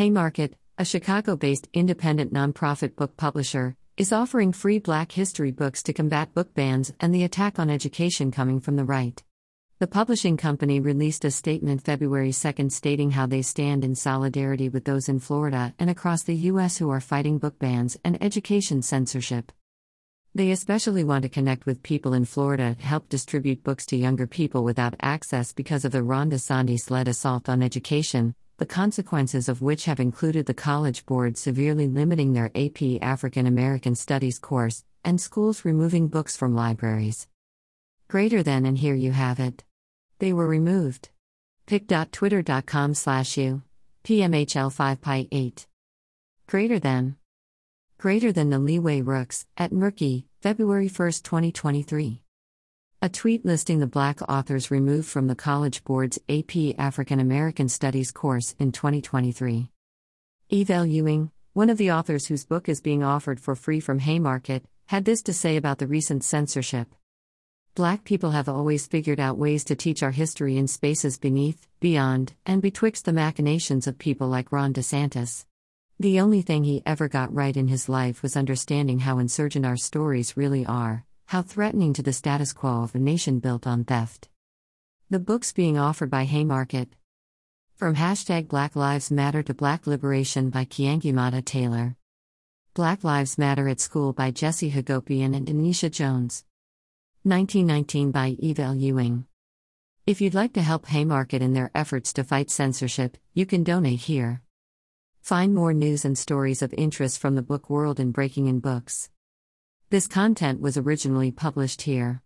Haymarket, a Chicago based independent nonprofit book publisher, is offering free Black history books to combat book bans and the attack on education coming from the right. The publishing company released a statement February 2 stating how they stand in solidarity with those in Florida and across the U.S. who are fighting book bans and education censorship. They especially want to connect with people in Florida to help distribute books to younger people without access because of the Ron DeSantis led assault on education, the consequences of which have included the College Board severely limiting their AP African American Studies course, and schools removing books from libraries. Greater than, and here you have it. They were removed. pic.twitter.com slash u. PMHL 5 pi 8. Greater than. Greater than the leeway rooks, at Murky, February 1, 2023. A tweet listing the black authors removed from the College Board's AP African American Studies course in 2023. Eve L. Ewing, one of the authors whose book is being offered for free from Haymarket, had this to say about the recent censorship. Black people have always figured out ways to teach our history in spaces beneath, beyond, and betwixt the machinations of people like Ron DeSantis. The only thing he ever got right in his life was understanding how insurgent our stories really are, how threatening to the status quo of a nation built on theft. The books being offered by Haymarket. From hashtag Black Lives Matter to Black Liberation by Keeanga-Yamahtta Taylor. Black Lives Matter at School by Jesse Hagopian and Denisha Jones. 1919 by Eve L. Ewing. If you'd like to help Haymarket in their efforts to fight censorship, you can donate here. Find more news and stories of interest from the book world in Breaking in Books. This content was originally published here.